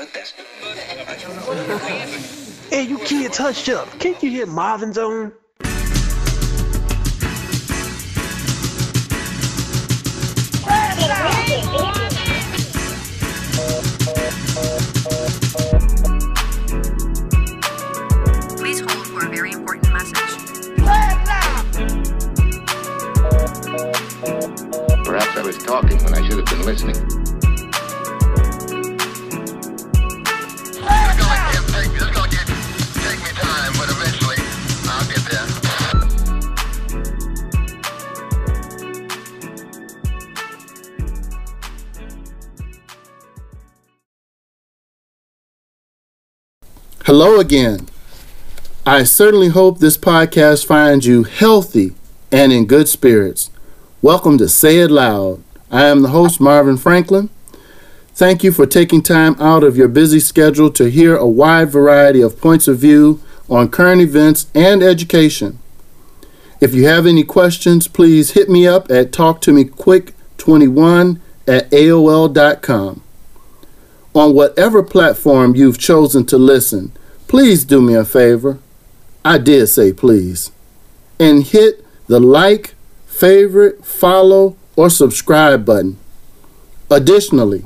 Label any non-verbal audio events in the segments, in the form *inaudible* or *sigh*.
puertas. Hey, you kids, hush up. Can't you hear Marvin's on? Please hold for a very important message. Perhaps I was talking when I should have been listening. Hello again. I certainly hope this podcast finds you healthy and in good spirits. Welcome to Say It Loud. I am the host, Marvin Franklin. Thank you for taking time out of your busy schedule to hear a wide variety of points of view on current events and education. If you have any questions, please hit me up at talktomequick21 at AOL.com. On whatever platform you've chosen to listen, please do me a favor. I did say please. And hit the like, favorite, follow, or subscribe button. Additionally,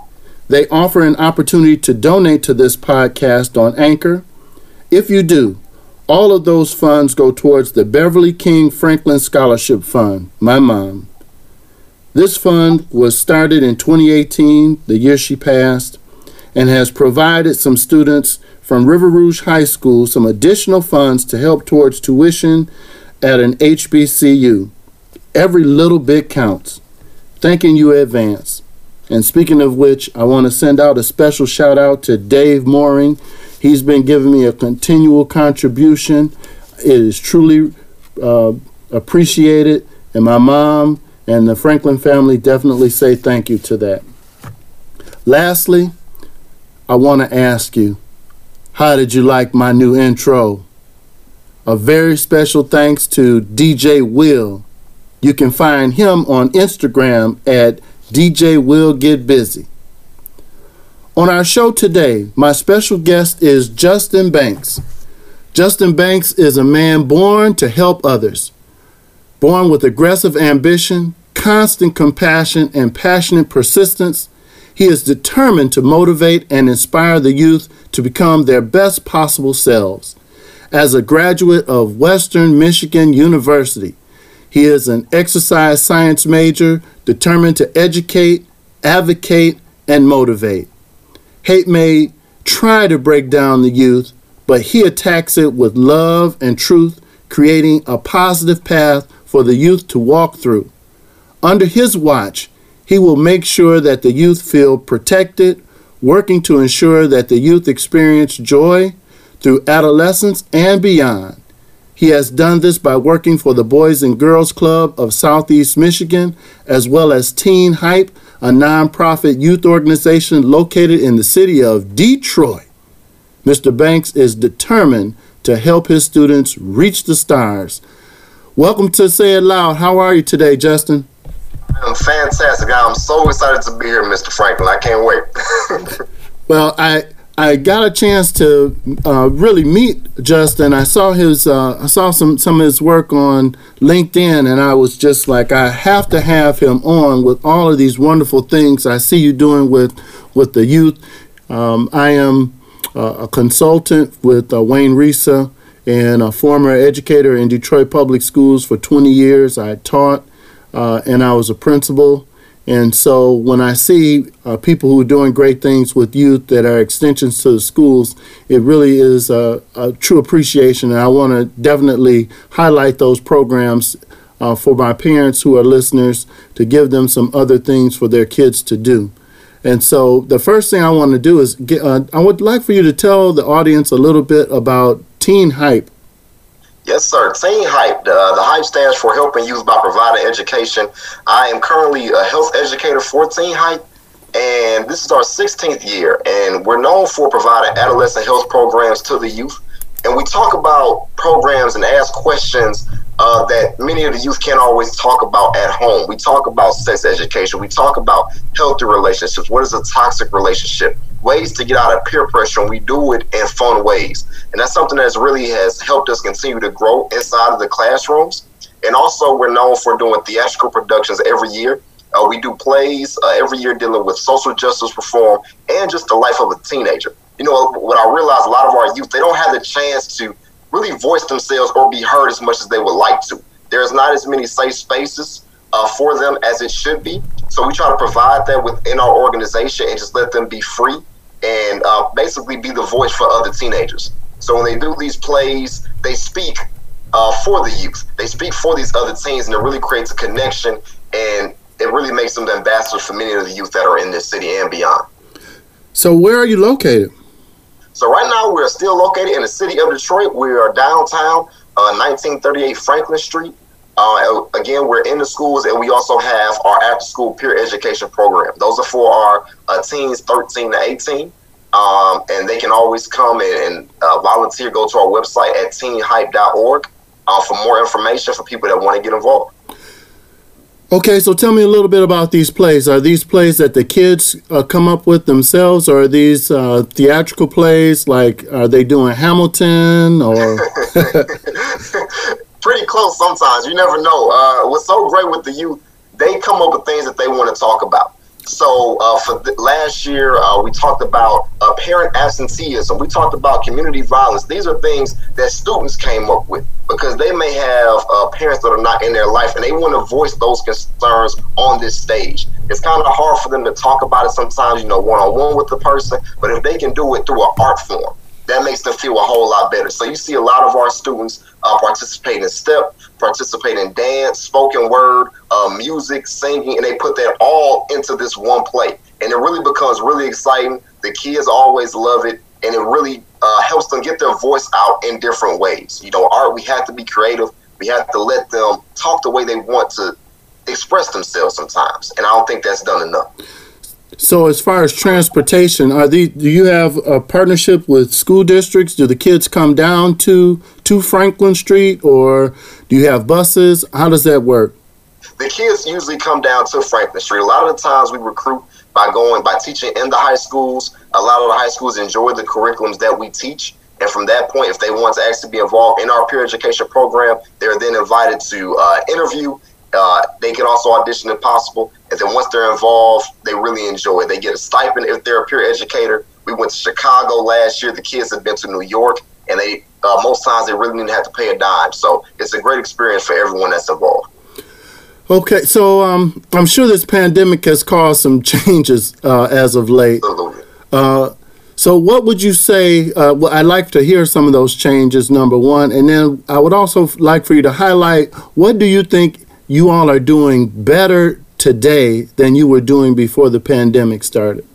they offer an opportunity to donate to this podcast on Anchor. If you do, all of those funds go towards the Beverly King Franklin Scholarship Fund, my mom. This fund was started in 2018, the year she passed, and has provided some students from River Rouge High School some additional funds to help towards tuition at an HBCU. Every little bit counts. Thanking you in advance. And speaking of which, I want to send out a special shout out to Dave Mooring. He's been giving me a continual contribution. It is truly uh, appreciated, and my mom and the Franklin family definitely say thank you to that. Lastly, I want to ask you, how did you like my new intro? A very special thanks to DJ Will. You can find him on Instagram at DJ Will Get Busy. On our show today, my special guest is Justin Banks. Justin Banks is a man born to help others, born with aggressive ambition, constant compassion, and passionate persistence. He is determined to motivate and inspire the youth to become their best possible selves. As a graduate of Western Michigan University, he is an exercise science major determined to educate, advocate, and motivate. Hate may try to break down the youth, but he attacks it with love and truth, creating a positive path for the youth to walk through. Under his watch, he will make sure that the youth feel protected, working to ensure that the youth experience joy through adolescence and beyond. He has done this by working for the Boys and Girls Club of Southeast Michigan, as well as Teen Hype, a nonprofit youth organization located in the city of Detroit. Mr. Banks is determined to help his students reach the stars. Welcome to Say It Loud. How are you today, Justin? I'm fantastic. I'm so excited to be here, Mr. Franklin. I can't wait. *laughs* well, I I got a chance to uh, really meet Justin. I saw his uh, I saw some some of his work on LinkedIn, and I was just like, I have to have him on with all of these wonderful things I see you doing with with the youth. Um, I am uh, a consultant with uh, Wayne RESA and a former educator in Detroit Public Schools for 20 years. I taught uh, and I was a principal. And so when I see uh, people who are doing great things with youth that are extensions to the schools, it really is a, a true appreciation. And I want to definitely highlight those programs uh, for my parents who are listeners to give them some other things for their kids to do. And so the first thing I want to do is get, uh, I would like for you to tell the audience a little bit about Teen Hype. Yes, sir. Teen Hype. Uh, the Hype stands for Helping Youth by Providing Education. I am currently a health educator for Teen Hype, and this is our 16th year. And we're known for providing adolescent health programs to the youth. And we talk about programs and ask questions uh, that many of the youth can't always talk about at home. We talk about sex education. We talk about healthy relationships. What is a toxic relationship? Ways to get out of peer pressure, and we do it in fun ways. And that's something that's really has helped us continue to grow inside of the classrooms. And also, we're known for doing theatrical productions every year. Uh, we do plays uh, every year dealing with social justice reform and just the life of a teenager. You know, what I realize a lot of our youth, they don't have the chance to really voice themselves or be heard as much as they would like to. There's not as many safe spaces uh, for them as it should be. So we try to provide that within our organization and just let them be free and uh, basically be the voice for other teenagers. So when they do these plays, they speak uh, for the youth. They speak for these other teens, and it really creates a connection and it really makes them the ambassadors for many of the youth that are in this city and beyond. So where are you located? So right now we're still located in the city of Detroit. We are downtown, uh, 1938 Franklin Street. Uh, again, we're in the schools, and we also have our after-school peer education program. Those are for our uh, teens 13 to 18. Um, and they can always come and, and uh, volunteer. Go to our website at teenhype.org uh, for more information for people that want to get involved. Okay, so tell me a little bit about these plays. Are these plays that the kids uh, come up with themselves, or are these uh, theatrical plays? Like, are they doing Hamilton or? *laughs* *laughs* *laughs* Pretty close sometimes. You never know. Uh, what's so great with the youth, they come up with things that they want to talk about. So uh, for the, last year, uh, we talked about uh, parent absenteeism. We talked about community violence. These are things that students came up with because they may have uh, parents that are not in their life and they want to voice those concerns on this stage. It's kind of hard for them to talk about it sometimes, you know, one on one with the person. But if they can do it through an art form, that makes them feel a whole lot better. So you see a lot of our students uh, participate in step, participate in dance, spoken word, uh, music, singing, and they put that all into this one play. And it really becomes really exciting. The kids always love it, and it really uh, helps them get their voice out in different ways. You know, art, we have to be creative. We have to let them talk the way they want to express themselves sometimes. And I don't think that's done enough. So, as far as transportation, are the do you have a partnership with school districts? Do the kids come down to to Franklin Street, or do you have buses? How does that work? The kids usually come down to Franklin Street. A lot of the times, we recruit by going by teaching in the high schools. A lot of the high schools enjoy the curriculums that we teach. And from that point, if they want to actually be involved in our peer education program, they're then invited to uh, interview uh, they can also audition if possible. And then once they're involved, they really enjoy it. They get a stipend if they're a peer educator. We went to Chicago last year. The kids have been to New York, and they uh, most times they really didn't have to pay a dime. So it's a great experience for everyone that's involved. Okay, so um, I'm sure this pandemic has caused some *laughs* changes uh, as of late. Absolutely. Uh, so, what would you say? Uh, well, I'd like to hear some of those changes, number one, and then I would also like for you to highlight what do you think you all are doing better today than you were doing before the pandemic started?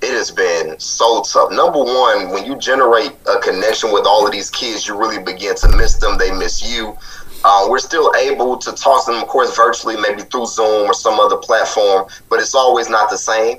It has been so tough. Number one, when you generate a connection with all of these kids, you really begin to miss them. They miss you. Uh, we're still able to talk to them, of course, virtually, maybe through Zoom or some other platform, but it's always not the same.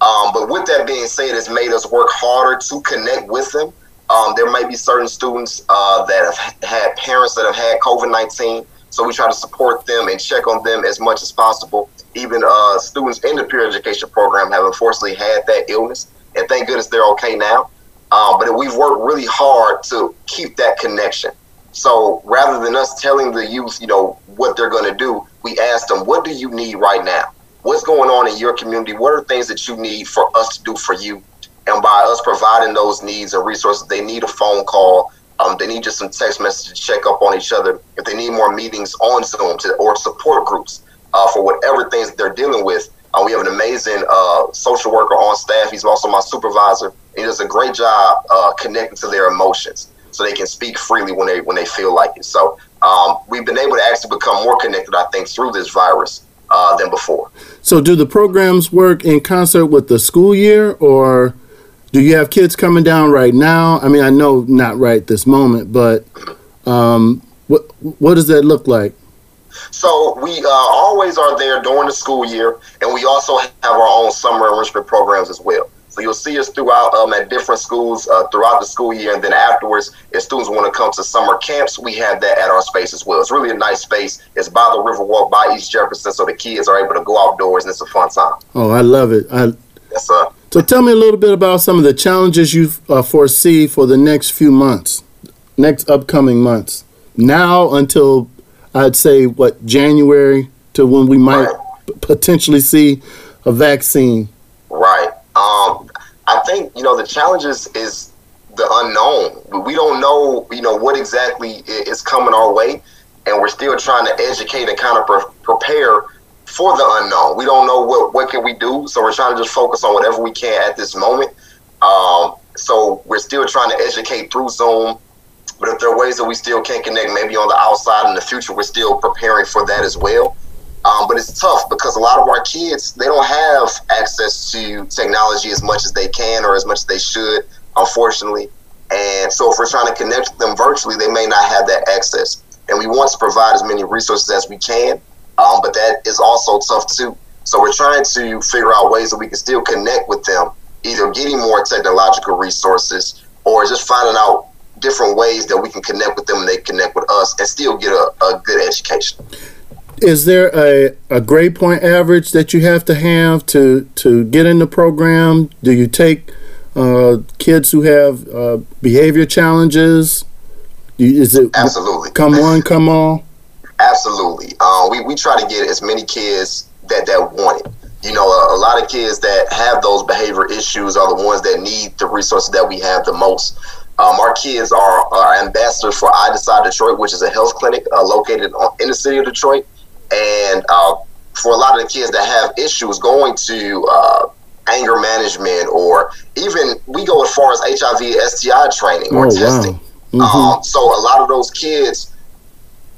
Um, but with that being said, it's made us work harder to connect with them. Um, there may be certain students uh, that have had parents that have had COVID 19 so we try to support them and check on them as much as possible. Even uh, students in the peer education program have unfortunately had that illness, and thank goodness they're okay now. Um, but we've worked really hard to keep that connection. So rather than us telling the youth, you know, what they're going to do, we ask them, what do you need right now? What's going on in your community? What are things that you need for us to do for you? And by us providing those needs and resources, they need a phone call, um, they need just some text messages to check up on each other. If they need more meetings on Zoom to, or support groups uh, for whatever things they're dealing with, uh, we have an amazing uh, social worker on staff. He's also my supervisor. He does a great job uh, connecting to their emotions so they can speak freely when they when they feel like it. So um, we've been able to actually become more connected, I think, through this virus uh, than before. So do the programs work in concert with the school year or? Do you have kids coming down right now? I mean, I know not right this moment, but um, what what does that look like? So we uh, always are there during the school year, and we also have our own summer enrichment programs as well. So you'll see us throughout um, at different schools uh, throughout the school year, and then afterwards, if students want to come to summer camps, we have that at our space as well. It's really a nice space. It's by the Riverwalk, by East Jefferson, so the kids are able to go outdoors, and it's a fun time. Oh, I love it. I, Yes, sir. So tell me a little bit about some of the challenges you uh, foresee for the next few months, next upcoming months. Now until I'd say what January to when we might Right. potentially see a vaccine. Right. Um, I think you know the challenges is the unknown. We don't know, you know, what exactly is coming our way, and we're still trying to educate and kind of pre- prepare for the unknown. We don't know what what can we do, so we're trying to just focus on whatever we can at this moment. Um, so we're still trying to educate through Zoom. But if there are ways that we still can connect, maybe on the outside in the future, we're still preparing for that as well. Um, but it's tough because a lot of our kids they don't have access to technology as much as they can or as much as they should, unfortunately. And so if we're trying to connect them virtually, they may not have that access. And we want to provide as many resources as we can, um, but that is also tough too. So we're trying to figure out ways that we can still connect with them, either getting more technological resources or just finding out different ways that we can connect with them and they connect with us and still get a, a good education. Is there a, a grade point average that you have to have to, to get in the program? Do you take uh, kids who have uh, behavior challenges? Is it Absolutely. come one, come all? Absolutely. Um, we, we try to get as many kids that, that want it. You know, a, a lot of kids that have those behavior issues are the ones that need the resources that we have the most. Um, our kids are, are ambassadors for I Decide Detroit, which is a health clinic uh, located on, in the city of Detroit. And uh, for a lot of the kids that have issues going to uh, anger management or even we go as far as HIV, STI training or Oh, wow. testing. Mhm. Um, so a lot of those kids,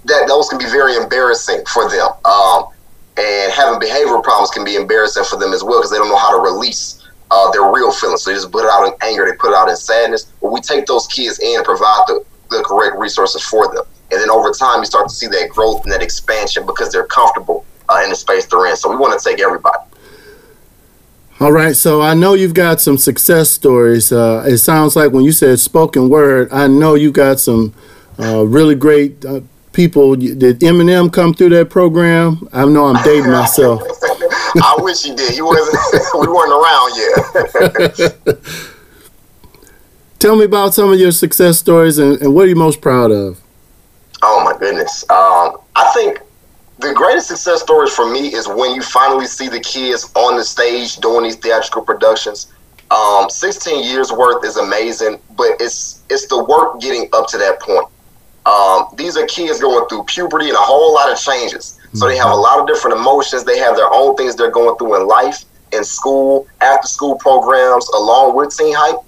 that those can be very embarrassing for them. Um, and having behavioral problems can be embarrassing for them as well because they don't know how to release uh, their real feelings. So they just put it out in anger, they put it out in sadness. But we take those kids in and provide the, the correct resources for them. And then over time, you start to see that growth and that expansion because they're comfortable uh, in the space they're in. So we want to take everybody. All right, so I know you've got some success stories. Uh, it sounds like when you said spoken word, I know you got some uh, really great uh, people. Did Eminem come through that program? I know I'm dating myself. *laughs* I wish he did. He wasn't. *laughs* we weren't around yet. *laughs* Tell me about some of your success stories and, and what are you most proud of? Oh my goodness. Um, I think the greatest success stories for me is when you finally see the kids on the stage doing these theatrical productions. Um, 16 years worth is amazing, but it's it's the work getting up to that point. Um, these are kids going through puberty and a whole lot of changes. So they have a lot of different emotions. They have their own things they're going through in life, in school, after school programs, along with Teen Hype.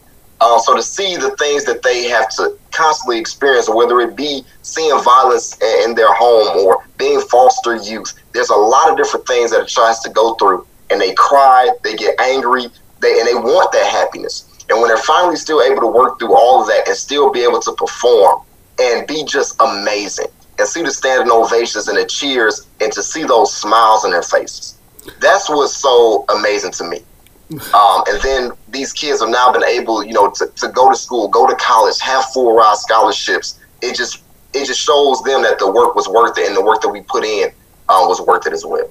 Uh, so to see the things that they have to constantly experience, whether it be seeing violence in their home or being foster youth, there's a lot of different things that a child has to go through, and they cry, they get angry, they and they want that happiness. And when they're finally still able to work through all of that and still be able to perform and be just amazing, and see the standing ovations and the cheers, and to see those smiles on their faces, that's what's so amazing to me. *laughs* Um, and then these kids have now been able, you know, to, to go to school, go to college, have full ride scholarships. It just it just shows them that the work was worth it, and the work that we put in um, was worth it as well.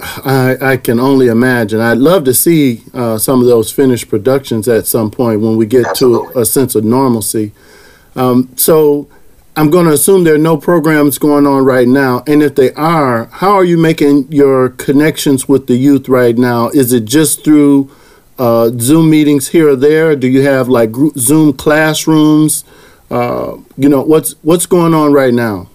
I, I can only imagine. I'd love to see uh, some of those finished productions at some point when we get Absolutely. to a sense of normalcy. Um, so I'm going to assume there are no programs going on right now. And if they are, how are you making your connections with the youth right now? Is it just through uh, Zoom meetings here or there? Do you have like group Zoom classrooms? Uh, you know, what's what's going on right now?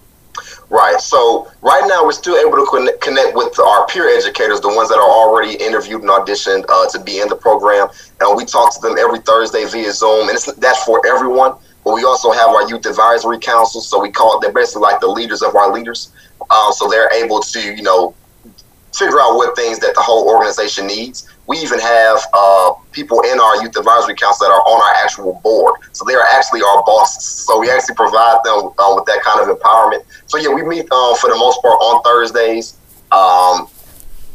Right. So right now we're still able to conne- connect with our peer educators, the ones that are already interviewed and auditioned uh, to be in the program, and we talk to them every Thursday via Zoom, and it's, that's for everyone. But we also have our youth advisory council, so we call it they're basically like the leaders of our leaders. Um, so they're able to you know figure out what things that the whole organization needs. We even have uh, people in our youth advisory council that are on our actual board. So they are actually our bosses. So we actually provide them uh, with that kind of empowerment. So yeah, we meet uh, for the most part on Thursdays. Um,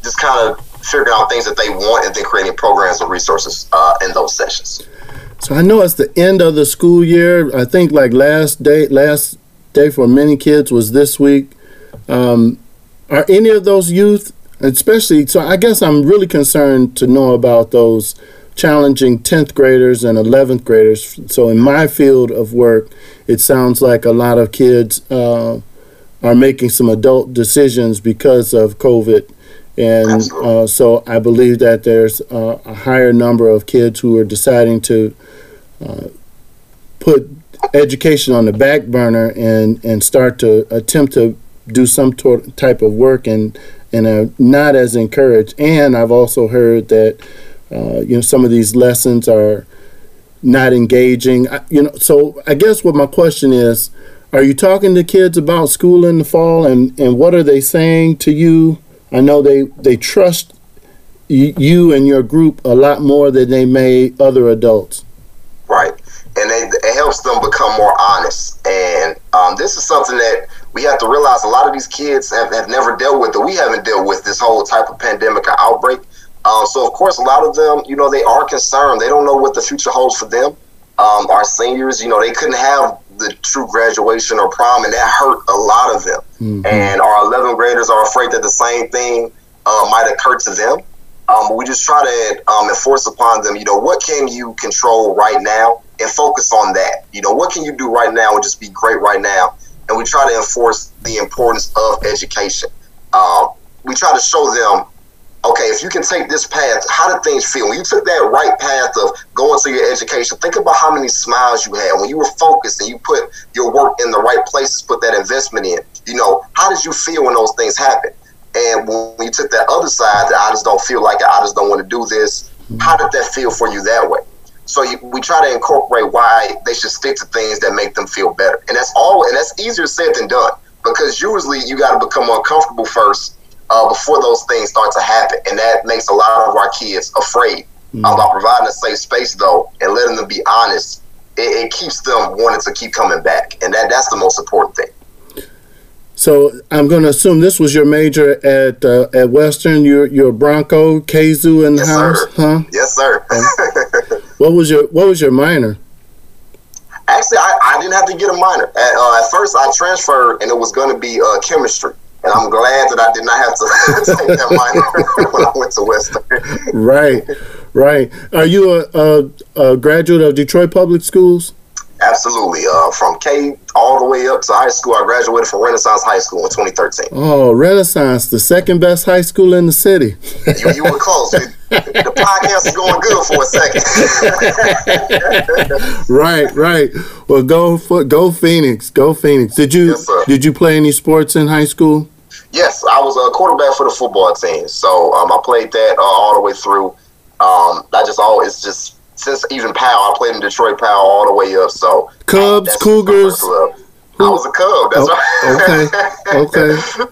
just kind of figuring out things that they want and then creating programs and resources uh, in those sessions. So I know it's the end of the school year. I think like last day, last day for many kids was this week. Um, are any of those youth, especially? So I guess I'm really concerned to know about those challenging 10th graders and 11th graders. So in my field of work, it sounds like a lot of kids uh, are making some adult decisions because of COVID. And uh, so I believe that there's uh, a higher number of kids who are deciding to put education on the back burner and, and start to attempt to do some type of work and and are not as encouraged. And I've also heard that uh, you know some of these lessons are not engaging. I, you know, so I guess what my question is: Are you talking to kids about school in the fall, and and what are they saying to you? I know they they trust you and your group a lot more than they may other adults. Right. And it, it helps them become more honest. And um, this is something that we have to realize a lot of these kids have, have never dealt with, that we haven't dealt with this whole type of pandemic or outbreak. Um, so, of course, a lot of them, you know, they are concerned. They don't know what the future holds for them. Um, our seniors, you know, they couldn't have the true graduation or prom, and that hurt a lot of them. Mm-hmm. And our 11th graders are afraid that the same thing uh, might occur to them. Um, we just try to um, enforce upon them, you know, what can you control right now and focus on that. You know, what can you do right now and just be great right now? And we try to enforce the importance of education. Um, we try to show them, okay, if you can take this path, how did things feel? When you took that right path of going to your education, think about how many smiles you had when you were focused and you put your work in the right places, put that investment in. You know, how did you feel when those things happened? And when you took that other side, that I just don't feel like it, I just don't want to do this. How did that feel for you that way? So you, we try to incorporate why they should stick to things that make them feel better, and that's all. And that's easier said than done because usually you got to become uncomfortable first uh, before those things start to happen, and that makes a lot of our kids afraid. Mm-hmm. About providing a safe space though, and letting them be honest, it, it keeps them wanting to keep coming back, and that that's the most important thing. So I'm going to assume this was your major at uh, at Western. You're you're Bronco Kazoo in the yes, house, sir. huh? Yes, sir. *laughs* what was your What was your minor? Actually, I, I didn't have to get a minor. At, uh, at first, I transferred, and it was going to be uh, chemistry. And I'm glad that I did not have to *laughs* take that minor *laughs* when I went to Western. right, right. Are you a, a, a graduate of Detroit Public Schools? Absolutely. Uh, from K all the way up to high school, I graduated from Renaissance High School in 2013. Oh, Renaissance, the second best high school in the city. you, you were close. the podcast is going good for a second. *laughs* right, right. Well, go for go Phoenix, go Phoenix. Did you yes, did you play any sports in high school? Yes, I was a quarterback for the football team, so um, I played that uh, all the way through. Um, I just always just since even Powell, I played in Detroit Powell all the way up. So Cubs, Cougars. I was a Cub. That's oh, right. Okay. okay.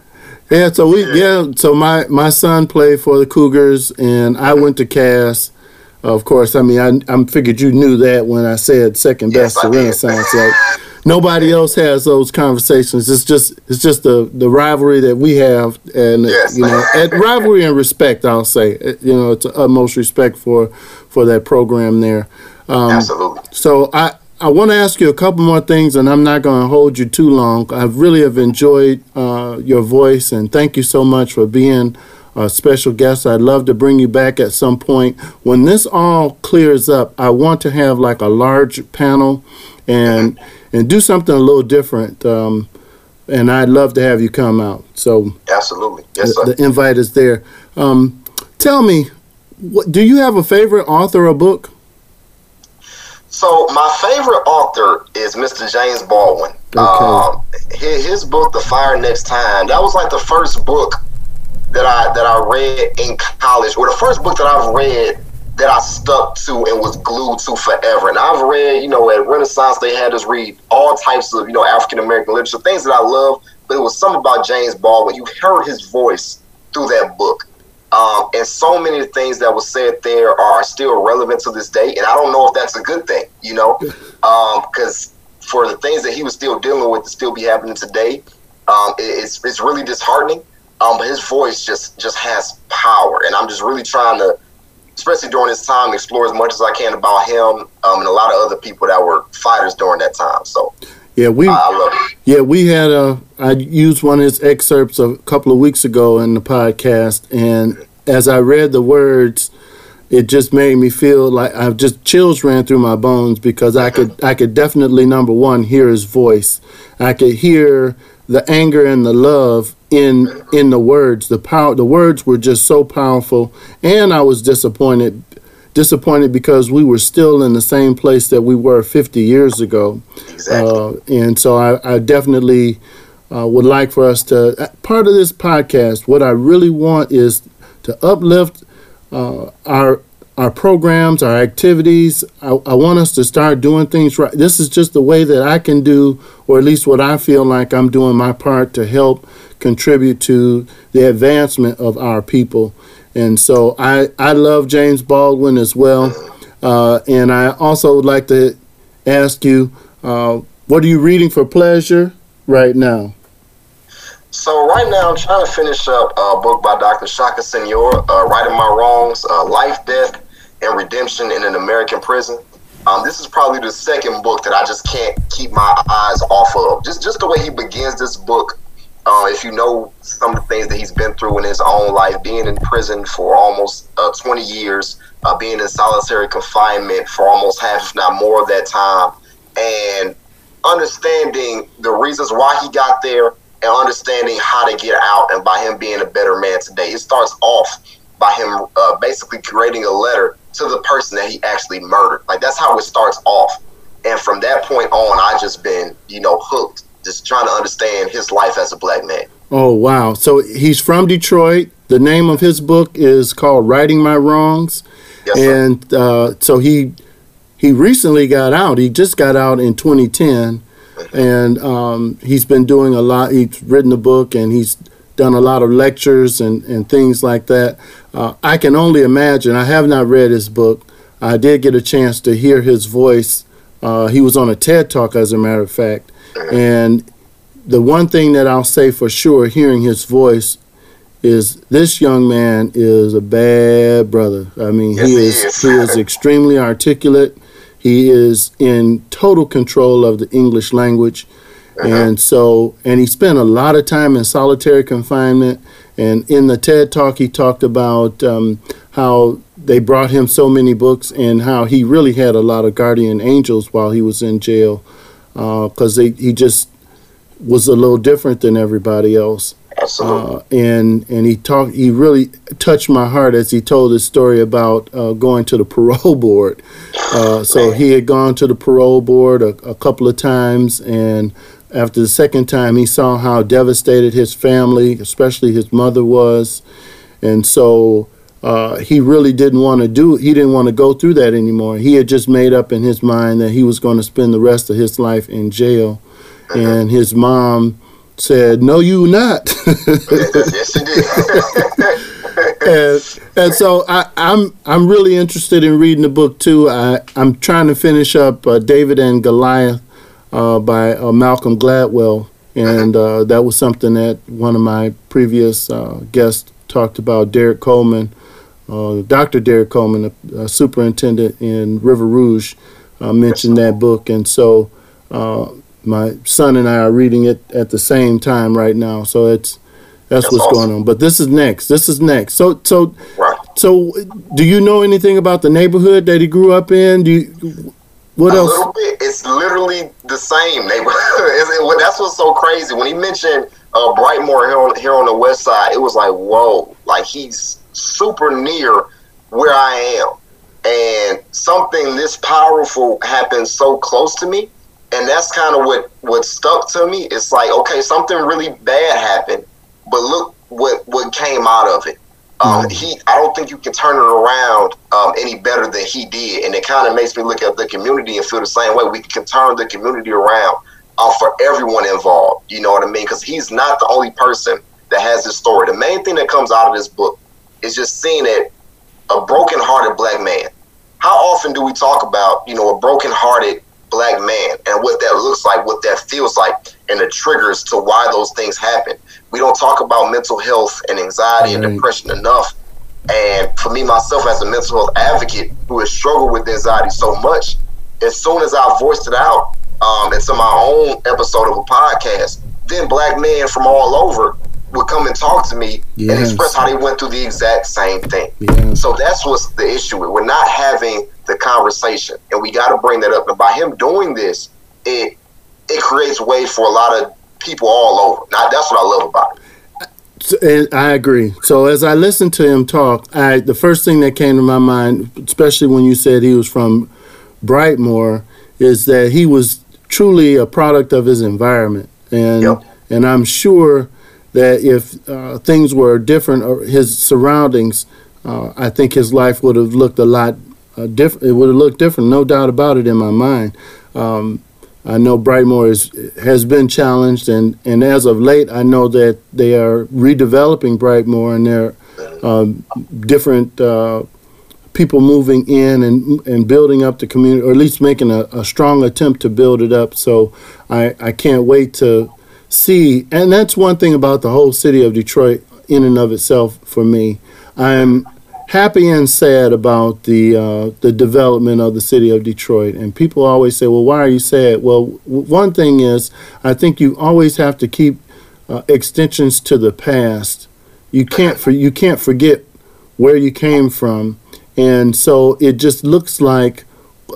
Yeah. So we yeah. yeah. So my my son played for the Cougars, and I went to Cass. Of course, I mean I I figured you knew that when I said second best yes, to Renaissance. Like, nobody else has those conversations. It's just it's just the the rivalry that we have, and yes. you know, at rivalry and respect. I'll say, you know, it's utmost respect for for that program there. Um, Absolutely. So I. I want to ask you a couple more things, and I'm not going to hold you too long. I really have enjoyed uh, your voice, and thank you so much for being a special guest. I'd love to bring you back at some point. When this all clears up, I want to have like a large panel and and do something a little different. Um, and I'd love to have you come out. So absolutely, yes, sir. The, the invite is there. Um, tell me, what, do you have a favorite author or book? So my favorite author is Mr. James Baldwin. Okay. Um, his, his book, The Fire Next Time, that was like the first book that I that I read in college, or the first book that I've read that I stuck to and was glued to forever. And I've read, you know, at Renaissance they had us read all types of, you know, African American literature, things that I love. But it was something about James Baldwin. You heard his voice through that book. Um, and so many things that was said there are still relevant to this day. And I don't know if that's a good thing, you know, because *laughs* um, for the things that he was still dealing with to still be happening today, um, it's, it's really disheartening. Um, but his voice just just has power, and I'm just really trying to, especially during this time, explore as much as I can about him um, and a lot of other people that were fighters during that time. So Yeah, we I, I love it. yeah we had a I used one of his excerpts a couple of weeks ago in the podcast, and as I read the words, it just made me feel like I've just chills ran through my bones because I could I could definitely number one hear his voice. I could hear the anger and the love in in the words. The power the words were just so powerful, and I was disappointed disappointed because we were still in the same place that we were 50 years ago. Exactly. Uh, and so I, I definitely uh, would like for us to, uh, part of this podcast, what I really want is to uplift uh, our our programs, our activities. I, I want us to start doing things right. This is just the way that I can do, or at least what I feel like I'm doing my part to help contribute to the advancement of our people. And so I, I love James Baldwin as well. Uh, and I also would like to ask you, uh, what are you reading for pleasure right now? So right now, I'm trying to finish up a book by Dr. Shaka Senghor, uh, Writing My Wrongs, uh, Life, Death, and Redemption in an American Prison. Um, this is probably the second book that I just can't keep my eyes off of. Just just the way he begins this book. Uh, if you know some of the things that he's been through in his own life, being in prison for almost uh, 20 years, uh, being in solitary confinement for almost half, if not more of that time, and understanding the reasons why he got there and understanding how to get out and by him being a better man today. It starts off by him uh, basically creating a letter to the person that he actually murdered. Like that's how it starts off. And from that point on, I just been, you know, hooked, trying to understand his life as a black man. Oh, wow. So he's from Detroit. The name of his book is called Writing My Wrongs. Yes, and uh, so he he recently got out. He just got out in 2010, and um, he's been doing a lot. He's written a book and he's done a lot of lectures and, and things like that. Uh, I can only imagine. I have not read his book. I did get a chance to hear his voice. Uh, he was on a TED talk, as a matter of fact, and the one thing that I'll say for sure, hearing his voice, is this young man is a bad brother. I mean, Yes, he is is. he is *laughs* extremely articulate. He is in total control of the English language. And so, and he spent a lot of time in solitary confinement. And in the TED talk, he talked about um, how they brought him so many books and how he really had a lot of guardian angels while he was in jail because he just was a little different than everybody else. Absolutely. Uh, and and he talked. He really touched my heart as he told his story about uh, going to the parole *laughs* board. Uh, so he had gone to the parole board a, a couple of times, and after the second time, he saw how devastated his family, especially his mother, was, and so. Uh, he really didn't want to do he didn't want to go through that anymore he had just made up in his mind that he was going to spend the rest of his life in jail and his mom said no you not *laughs* yes, did. *laughs* and, and so I, I'm I'm really interested in reading the book too. I I'm trying to finish up uh, David and Goliath uh, by uh, Malcolm Gladwell, and uh, that was something that one of my previous uh, guests talked about. Derek Coleman, uh, Dr. Derek Coleman, a, a superintendent in River Rouge, uh, mentioned that book, and so. My son and I are reading it at the same time right now, so it's that's, That's what's awesome. going on. But this is next. This is next. So so right. so do you know anything about the neighborhood that he grew up in? Do you, what a else? little bit. It's literally the same neighborhood. *laughs* It- That's what's so crazy. When he mentioned uh, Brightmoor here on, here on the west side, it was like, whoa, like he's super near where I am. And something this powerful happened so close to me. And that's kind of what, what stuck to me. It's like, okay, something really bad happened, but look what, what came out of it. Um, he, I don't think you can turn it around um, any better than he did, and it kind of makes me look at the community and feel the same way. We can turn the community around uh, for everyone involved. You know what I mean? Because he's not the only person that has this story. The main thing that comes out of this book is just seeing it a broken-hearted black man. How often do we talk about you know a broken-hearted black man and what that looks like, what that feels like, and the triggers to why those things happen. We don't talk about mental health and anxiety and depression enough. And for me, myself, as a mental health advocate who has struggled with anxiety so much, as soon as I voiced it out um, into my own episode of a podcast, then black men from all over would come and talk to me and express how they went through the exact same thing. Yes. So that's what's the issue with. We're not having the conversation, and we got to bring that up. And by him doing this, it it creates way for a lot of people all over. Now that's what I love about it. And I agree. So as I listened to him talk, I the first thing that came to my mind, especially when you said he was from Brightmoor, is that he was truly a product of his environment, and Yep. and I'm sure that if uh, things were different or his surroundings, uh, I think his life would have looked a lot uh, different. It would have looked different, no doubt about it in my mind. Um, I know Brightmoor is, has been challenged, and, and as of late, I know that they are redeveloping Brightmoor, and there are um, different uh, people moving in and and building up the community, or at least making a, a strong attempt to build it up. So I, I can't wait to see, and that's one thing about the whole city of Detroit in and of itself for me. I'm happy and sad about the uh, the development of the city of Detroit. And people always say, "Well, why are you sad?" Well, one thing is, I think you always have to keep uh, extensions to the past. You can't for you can't forget where you came from, and so it just looks like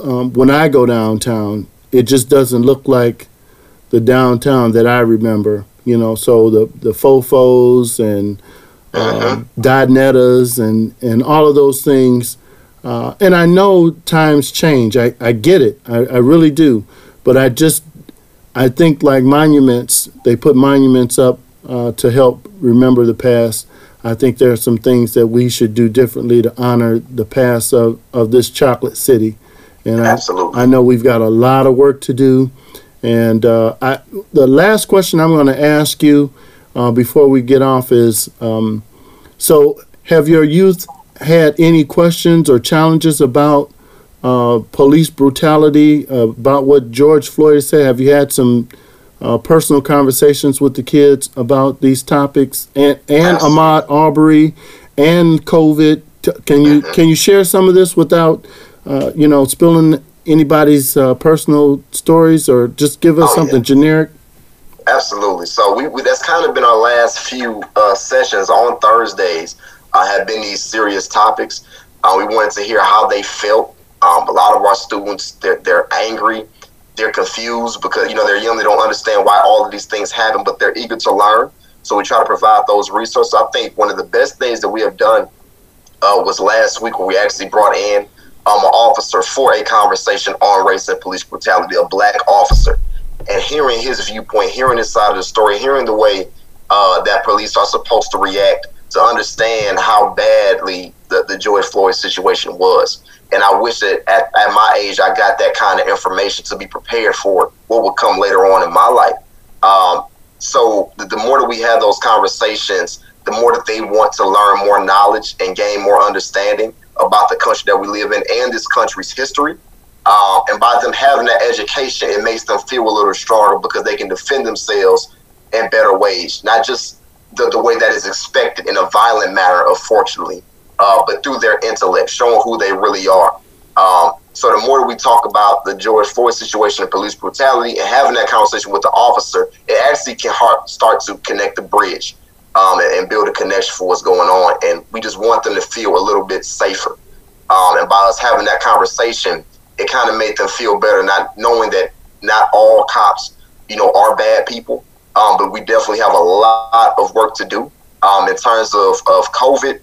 um, when I go downtown, it just doesn't look like the downtown that I remember. You know, so the the fofos and uh, Dodnettas and and all of those things. Uh, and I know times change. I, I get it. I, I really do. But I just I think like monuments, they put monuments up uh, to help remember the past. I think there are some things that we should do differently to honor the past of, of this chocolate city. And I, I know we've got a lot of work to do. And uh, I, the last question I'm going to ask you uh, before we get off is um, so, have your youth had any questions or challenges about uh, police brutality, uh, about what George Floyd said? Have you had some uh, personal conversations with the kids about these topics and, and. Ahmaud Arbery and COVID? Can you can you share some of this without uh, you know spilling anybody's uh, personal stories, or just give us Oh, something yeah. generic? Absolutely. So we, we that's kind of been our last few uh, sessions on Thursdays. Uh, have been these serious topics. Uh, we wanted to hear how they felt. Um, a lot of our students they're, they're angry, they're confused because you know they're young. They don't understand why all of these things happen, but they're eager to learn. So we try to provide those resources. I think one of the best things that we have done uh, was last week where we actually brought in um, an officer for a conversation on race and police brutality, a black officer, and hearing his viewpoint, hearing his side of the story, hearing the way uh, that police are supposed to react to understand how badly the, the George Floyd situation was. And I wish that at, at my age I got that kind of information to be prepared for what would come later on in my life. Um, so the, the more that we have those conversations, the more that they want to learn more knowledge and gain more understanding about the country that we live in and this country's history. Um, and by them having that education, it makes them feel a little stronger because they can defend themselves in better ways, not just the, the way that is expected in a violent manner, unfortunately, uh, but through their intellect, showing who they really are. Um, so the more we talk about the George Floyd situation and police brutality and having that conversation with the officer, it actually can start to connect the bridge um, and, and build a connection for what's going on. And we just want them to feel a little bit safer. Um, and by us having that conversation, it kind of made them feel better, not knowing that not all cops, you know, are bad people. Um, but we definitely have a lot of work to do. Um, in terms of, of COVID,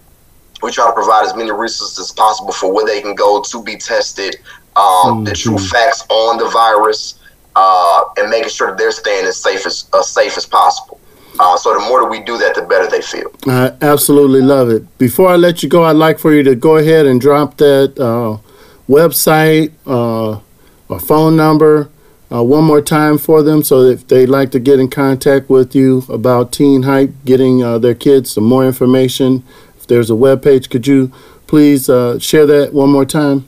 we try to provide as many resources as possible for where they can go to be tested, um, the true facts on the virus, uh, and making sure that they're staying as safe as, as safe as possible. Uh, so the more that we do that, the better they feel. I absolutely love it. Before I let you go, I'd like for you to go ahead and drop that uh, website uh, or phone number uh, one more time for them so if they'd like to get in contact with you about Teen Hype, getting uh, their kids some more information. If there's a web page, could you please uh, share that one more time?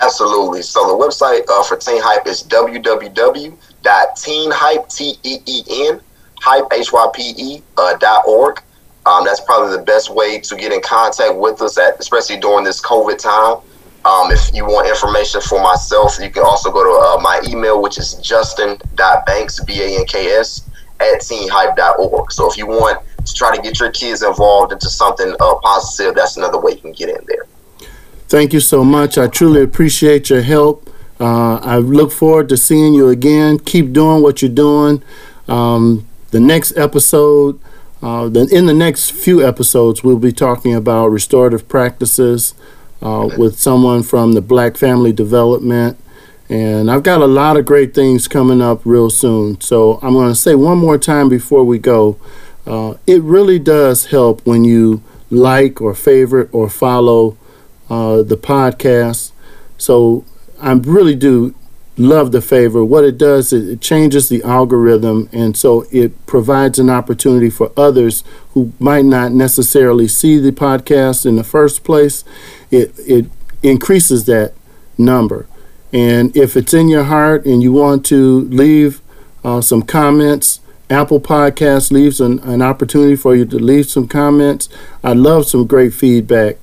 Absolutely. So the website uh, for Teen Hype is www.teenhype, T-E-E-N, hype, H-Y-P-E, uh. Um, that's probably the best way to get in contact with us, at, especially during this COVID time. Um, if you want information for myself, you can also go to uh, my email, which is justin.banks, B-A-N-K-S, at teenhype.org. So if you want to try to get your kids involved into something uh, positive, that's another way you can get in there. Thank you so much. I truly appreciate your help. Uh, I look forward to seeing you again. Keep doing what you're doing. Um, the next episode, uh, then in the next few episodes, we'll be talking about restorative practices uh, with someone from the Black Family Development. And I've got a lot of great things coming up real soon. So I'm going to say one more time before we go. Uh, it really does help when you like or favorite or follow uh, the podcast. So I really do love the favor. What it does is it changes the algorithm, and so it provides an opportunity for others who might not necessarily see the podcast in the first place. It it increases that number, and if it's in your heart and you want to leave uh, some comments. Apple Podcast leaves an, an opportunity for you to leave some comments. I love some great feedback.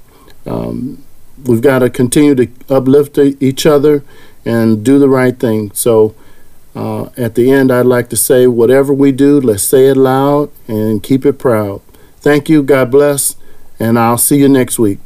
Um, we've got to continue to uplift each other and do the right thing. So, uh, at the end, I'd like to say, whatever we do, let's say it loud and keep it proud. Thank you. God bless. And I'll see you next week.